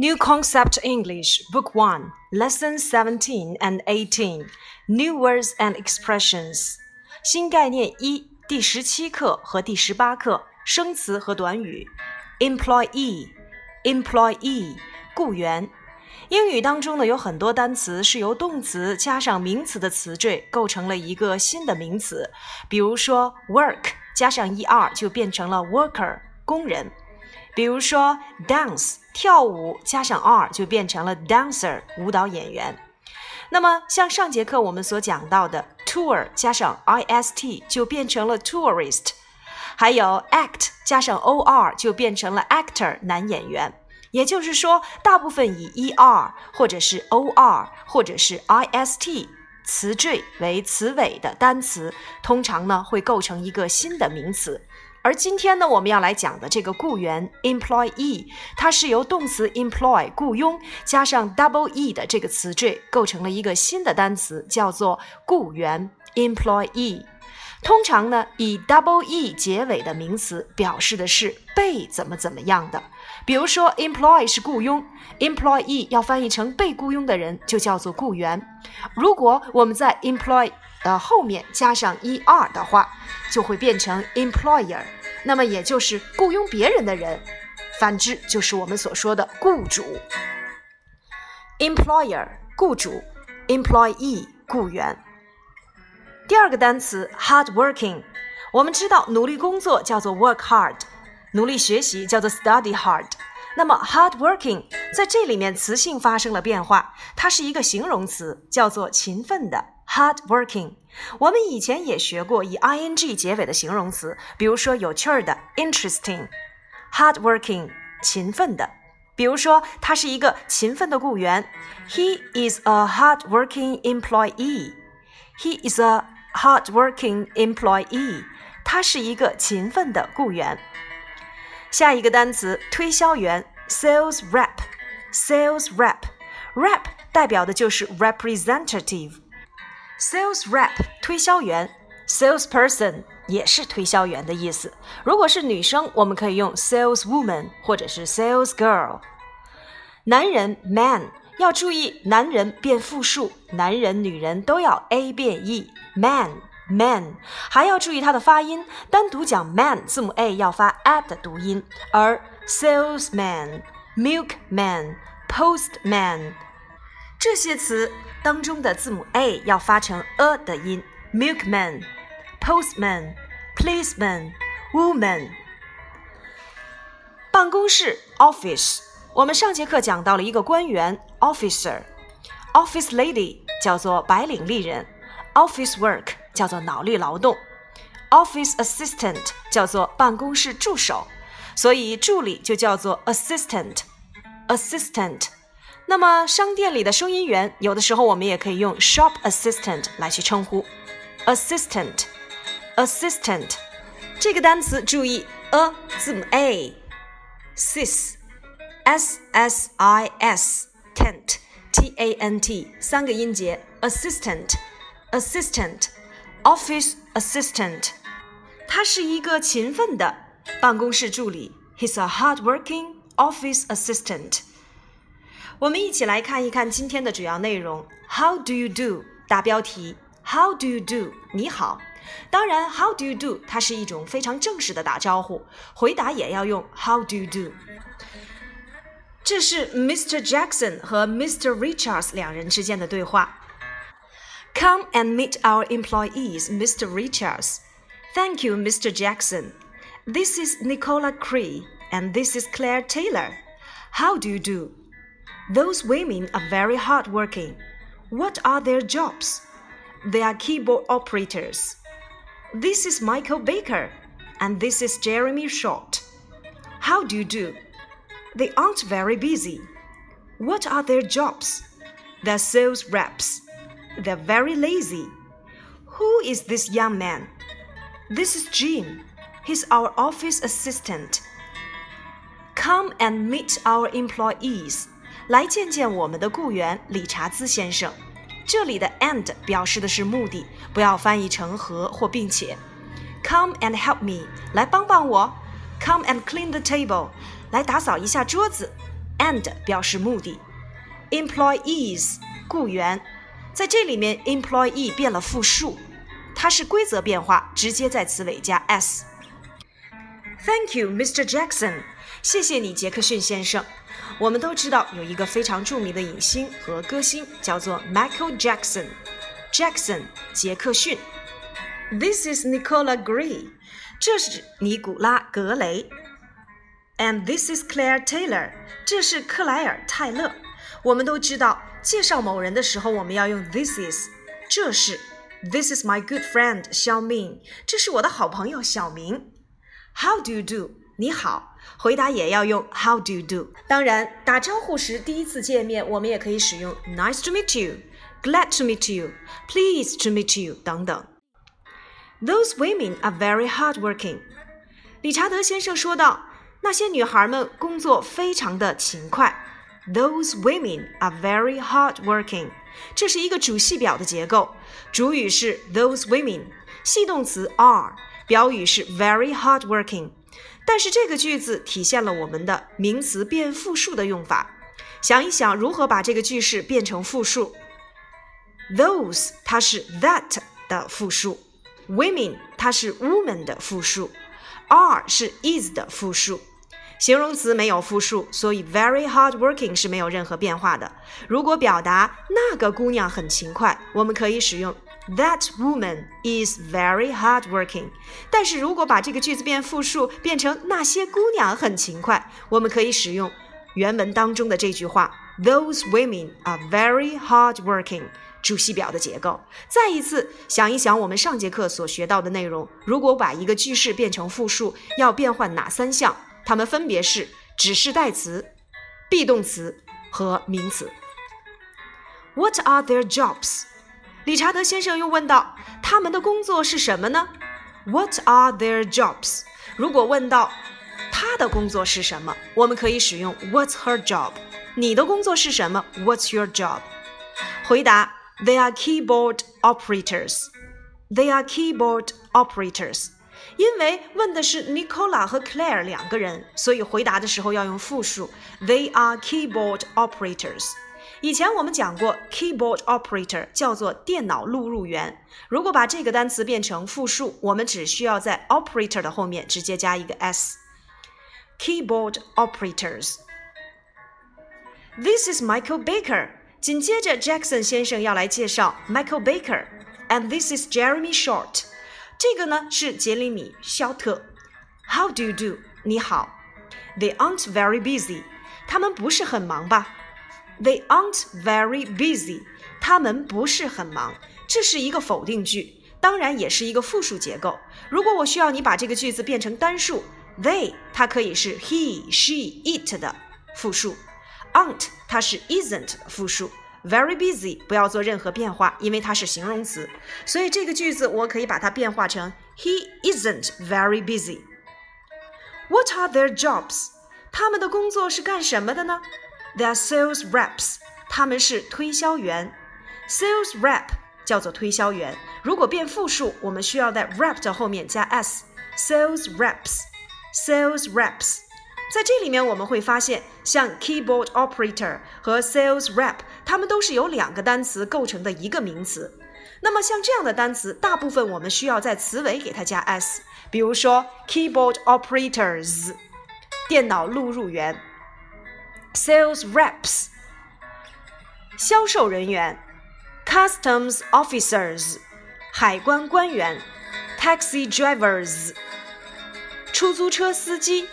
New Concept English, Book 1, Lesson 17 and 18. New Words and Expressions. 新概念一，第十七课和第十八课，生词和短语。Employee, employee，雇员。英语当中呢，有很多单词是由动词加上名词的词缀构成了一个新的名词。比如说，work 加上 er 就变成了 worker，工人。比如说，dance 跳舞加上 r 就变成了 dancer 舞蹈演员。那么像上节课我们所讲到的，tour 加上 ist 就变成了 tourist，还有 act 加上 or 就变成了 actor 男演员。也就是说，大部分以 er 或者是 or 或者是 ist 词缀为词尾的单词，通常呢会构成一个新的名词。而今天呢，我们要来讲的这个雇员 employee，它是由动词 employ 雇佣加上 double e 的这个词缀构成了一个新的单词，叫做雇员 employee。通常呢，以 double e 结尾的名词表示的是被怎么怎么样的。比如说，employ 是雇佣，employee 要翻译成被雇佣的人就叫做雇员。如果我们在 employ 的后面加上 er 的话，就会变成 employer。那么也就是雇佣别人的人，反之就是我们所说的雇主。employer 雇主，employee 雇员。第二个单词 hardworking，我们知道努力工作叫做 work hard，努力学习叫做 study hard。那么 hardworking 在这里面词性发生了变化，它是一个形容词，叫做勤奋的 hardworking。我们以前也学过以 ing 结尾的形容词，比如说有趣儿的 interesting，hardworking 勤奋的。比如说他是一个勤奋的雇员，He is a hardworking employee. He is a hardworking employee. 他是一个勤奋的雇员。下一个单词推销员 sales rep，sales rep，rep 代表的就是 representative。 Sales rep 推销员，salesperson 也是推销员的意思。如果是女生，我们可以用 saleswoman 或者是 sales girl。男人 man 要注意，男人变复数，男人、女人都要 a 变 e，man man 还要注意它的发音。单独讲 man 字母 a 要发 a 的读音，而 salesman、milkman、postman 这些词。当中的字母 a 要发成 a 的音，milkman、postman、policeman、woman。办公室 office，我们上节课讲到了一个官员 officer，office lady 叫做白领丽人，office work 叫做脑力劳动，office assistant 叫做办公室助手，所以助理就叫做 assistant，assistant。那么商店里的收银员，有的时候我们也可以用 shop assistant 来去称呼。assistant，assistant 这个单词注意 a 字母 a，sis，s s i s，tent，t a n t 三个音节，assistant，assistant，office assistant，他是一个勤奋的办公室助理。He's a hardworking office assistant. 我们一起来看一看今天的主要内容。How do you do？大标题。How do you do？你好。当然，How do you do？它是一种非常正式的打招呼，回答也要用 How do you do？这是 Mr. Jackson 和 Mr. Richards 两人之间的对话。Come and meet our employees, Mr. Richards. Thank you, Mr. Jackson. This is Nicola Cree, and this is Claire Taylor. How do you do? Those women are very hardworking. What are their jobs? They are keyboard operators. This is Michael Baker, and this is Jeremy Short. How do you do? They aren't very busy. What are their jobs? They're sales reps. They're very lazy. Who is this young man? This is Jim. He's our office assistant. Come and meet our employees. 来见见我们的雇员理查兹先生。这里的 and 表示的是目的，不要翻译成和或并且。Come and help me，来帮帮我。Come and clean the table，来打扫一下桌子。and 表示目的。employees 雇员，在这里面 employee 变了复数，它是规则变化，直接在词尾加 s。Thank you, Mr. Jackson。谢谢你，杰克逊先生。我们都知道有一个非常著名的影星和歌星叫做 Michael Jackson。Jackson，杰克逊。This is Nicola Gray。这是尼古拉·格雷。And this is Claire Taylor。这是克莱尔·泰勒。我们都知道，介绍某人的时候，我们要用 this is，这是 this is my good friend 小明，这是我的好朋友小明。How do you do？你好，回答也要用 How do you do？当然，打招呼时第一次见面，我们也可以使用 Nice to meet you，Glad to meet you，please to meet you 等等。Those women are very hardworking。理查德先生说道：“那些女孩们工作非常的勤快。” Those women are very hardworking。这是一个主系表的结构，主语是 those women，系动词 are，表语是 very hardworking。但是这个句子体现了我们的名词变复数的用法。想一想如何把这个句式变成复数。Those 它是 that 的复数，women 它是 woman 的复数，are 是 is 的复数。形容词没有复数，所以 very hardworking 是没有任何变化的。如果表达那个姑娘很勤快，我们可以使用 That woman is very hardworking。但是如果把这个句子变复数，变成那些姑娘很勤快，我们可以使用原文当中的这句话 Those women are very hardworking。主系表的结构。再一次想一想我们上节课所学到的内容，如果把一个句式变成复数，要变换哪三项？它们分别是指示代词、be 动词和名词。What are their jobs？理查德先生又问道：“他们的工作是什么呢？”What are their jobs？如果问到他的工作是什么，我们可以使用 What's her job？你的工作是什么？What's your job？回答：They are keyboard operators. They are keyboard operators. 因为问的是 Nicola 和 Claire 两个人，所以回答的时候要用复数。They are keyboard operators。以前我们讲过，keyboard operator 叫做电脑录入员。如果把这个单词变成复数，我们只需要在 operator 的后面直接加一个 s。Keyboard operators。This is Michael Baker。紧接着，Jackson 先生要来介绍 Michael Baker，and this is Jeremy Short。这个呢是杰里米·肖特。How do you do？你好。They aren't very busy。他们不是很忙吧 ？They aren't very busy。他们不是很忙。这是一个否定句，当然也是一个复数结构。如果我需要你把这个句子变成单数，they 它可以是 he、she、it 的复数，aren't 它是 isn't 的复数。Very busy，不要做任何变化，因为它是形容词，所以这个句子我可以把它变化成 He isn't very busy. What are their jobs？他们的工作是干什么的呢？They are sales reps，他们是推销员。Sales rep 叫做推销员，如果变复数，我们需要在 rep 的后面加 s。Sales reps，sales reps。在这里面我们会发现，像 keyboard operator 和 sales rep，它们都是由两个单词构成的一个名词。那么像这样的单词，大部分我们需要在词尾给它加 s。比如说 keyboard operators，电脑录入员；sales reps，销售人员；customs officers，海关官员；taxi drivers，出租车司机。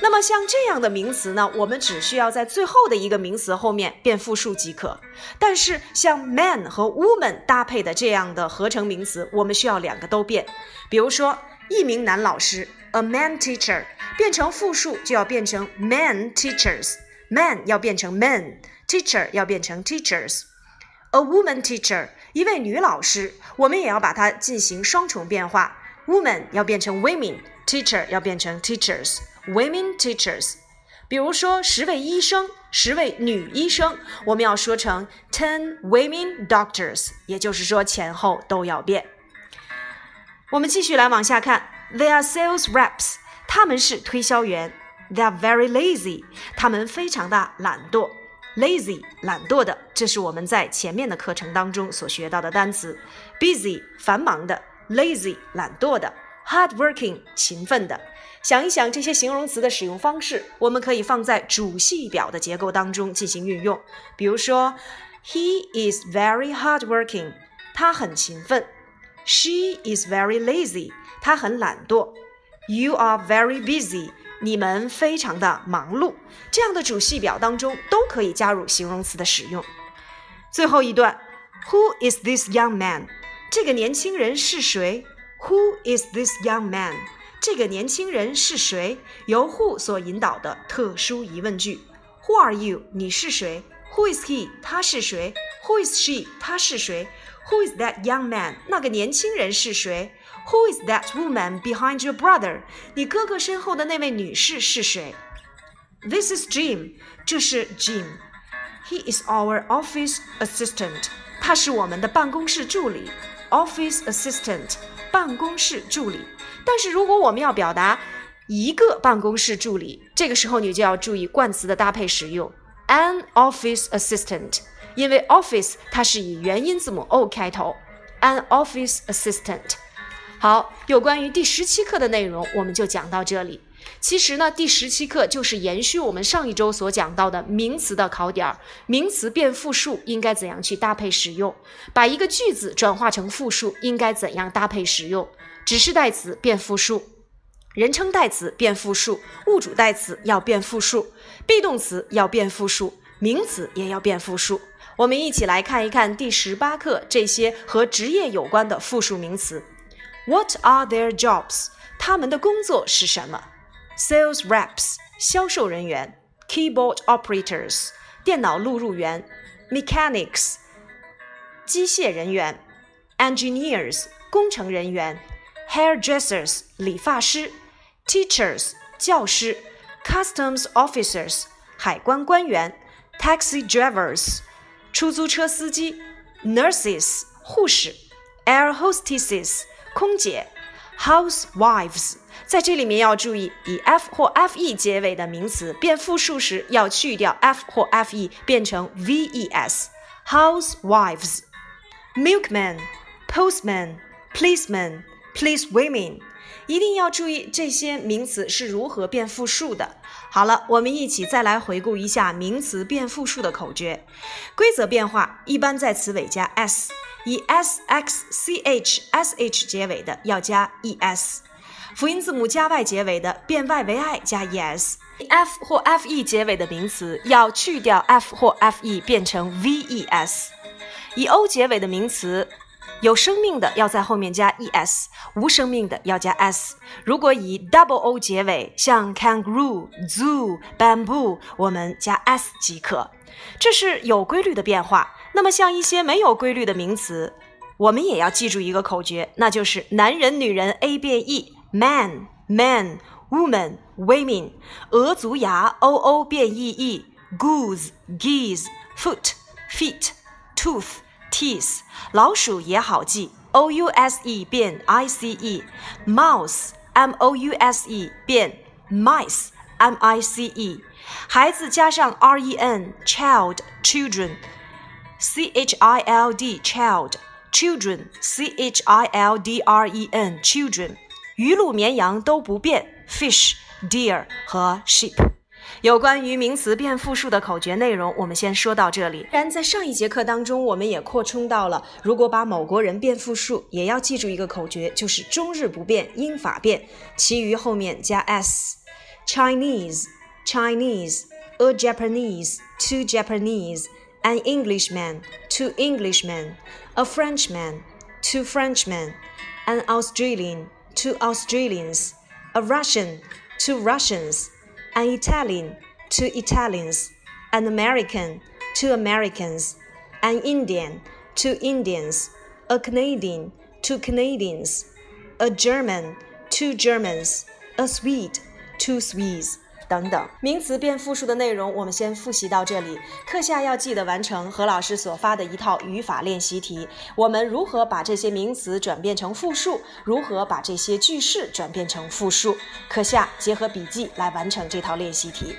那么像这样的名词呢，我们只需要在最后的一个名词后面变复数即可。但是像 man 和 woman 搭配的这样的合成名词，我们需要两个都变。比如说，一名男老师，a man teacher，变成复数就要变成 man teachers Man 要变成 men，teacher 要变成 teachers。a woman teacher，一位女老师，我们也要把它进行双重变化，woman 要变成 women，teacher 要变成 teachers。Women teachers，比如说十位医生，十位女医生，我们要说成 ten women doctors，也就是说前后都要变。我们继续来往下看，They are sales reps，他们是推销员。They are very lazy. 他们非常的懒惰。Lazy 懒惰的，这是我们在前面的课程当中所学到的单词。Busy 繁忙的，Lazy 懒惰的，Hardworking 勤奋的。想一想这些形容词的使用方式，我们可以放在主系表的结构当中进行运用。比如说，He is very hardworking. 他很勤奋。She is very lazy. 她很懒惰。You are very busy. 你们非常的忙碌。这样的主系表当中都可以加入形容词的使用。最后一段，Who is this young man？这个年轻人是谁？Who is this young man？这个年轻人是谁？由 Who 所引导的特殊疑问句。Who are you？你是谁？Who is he？他是谁？Who is she？他是谁？Who is that young man？那个年轻人是谁？Who is that woman behind your brother？你哥哥身后的那位女士是谁？This is Jim。这是 Jim。He is our office assistant。他是我们的办公室助理。Office assistant，办公室助理。但是如果我们要表达一个办公室助理，这个时候你就要注意冠词的搭配使用。An office assistant。因为 office 它是以元音字母 o 开头，an office assistant。好，有关于第十七课的内容，我们就讲到这里。其实呢，第十七课就是延续我们上一周所讲到的名词的考点儿。名词变复数应该怎样去搭配使用？把一个句子转化成复数应该怎样搭配使用？指示代词变复数，人称代词变复数，物主代词要变复数，be 动词要变复数，名词也要变复数。我们一起来看一看第十八课这些和职业有关的复数名词。What are their jobs？他们的工作是什么？Sales reps，销售人员；Keyboard operators，电脑录入员；Mechanics，机械人员；Engineers，工程人员；Hairdressers，理发师；Teachers，教师；Customs officers，海关官员；Taxi drivers。出租车司机，nurses 护士，air hostesses 空姐，housewives 在这里面要注意，以 f 或 fe 结尾的名词变复数时要去掉 f 或 fe，变成 ves。housewives。milkman、postman、policeman、policewomen，一定要注意这些名词是如何变复数的。好了，我们一起再来回顾一下名词变复数的口诀。规则变化一般在词尾加 s，以 s x c h s h 结尾的要加 e s，辅音字母加 y 结尾的变 y 为 i 加 e s。f 或 f e 结尾的名词要去掉 f 或 f e 变成 v e s。以 o 结尾的名词。有生命的要在后面加 es，无生命的要加 s。如果以 double o 结尾，像 kangaroo、zoo、bamboo，我们加 s 即可。这是有规律的变化。那么像一些没有规律的名词，我们也要记住一个口诀，那就是男人、女人 a 变 e，man、man、woman、women。鹅足牙 o o 变 e e，goose、geese、foot、feet、tooth。teeth，老鼠也好记，o u s e 变 i c e，mouse，m o u s e 变 mice，m i c e，孩子加上 r e n，child children c h i l d child children c h i l d r e n children 鱼鹿绵羊都不变，fish，deer 和 sheep。有关于名词变复数的口诀内容，我们先说到这里。然，在上一节课当中，我们也扩充到了，如果把某国人变复数，也要记住一个口诀，就是中日不变，英法变，其余后面加 s。Chinese, Chinese, a Japanese, two Japanese, an Englishman, two Englishmen, a Frenchman, two Frenchmen, an Australian, two Australians, a Russian, two Russians an Italian, two Italians, an American, two Americans, an Indian, two Indians, a Canadian, two Canadians, a German, two Germans, a Swede, two Swedes。等等。名词变复数的内容，我们先复习到这里。课下要记得完成何老师所发的一套语法练习题。我们如何把这些名词转变成复数？如何把这些句式转变成复数？课下结合笔记来完成这套练习题。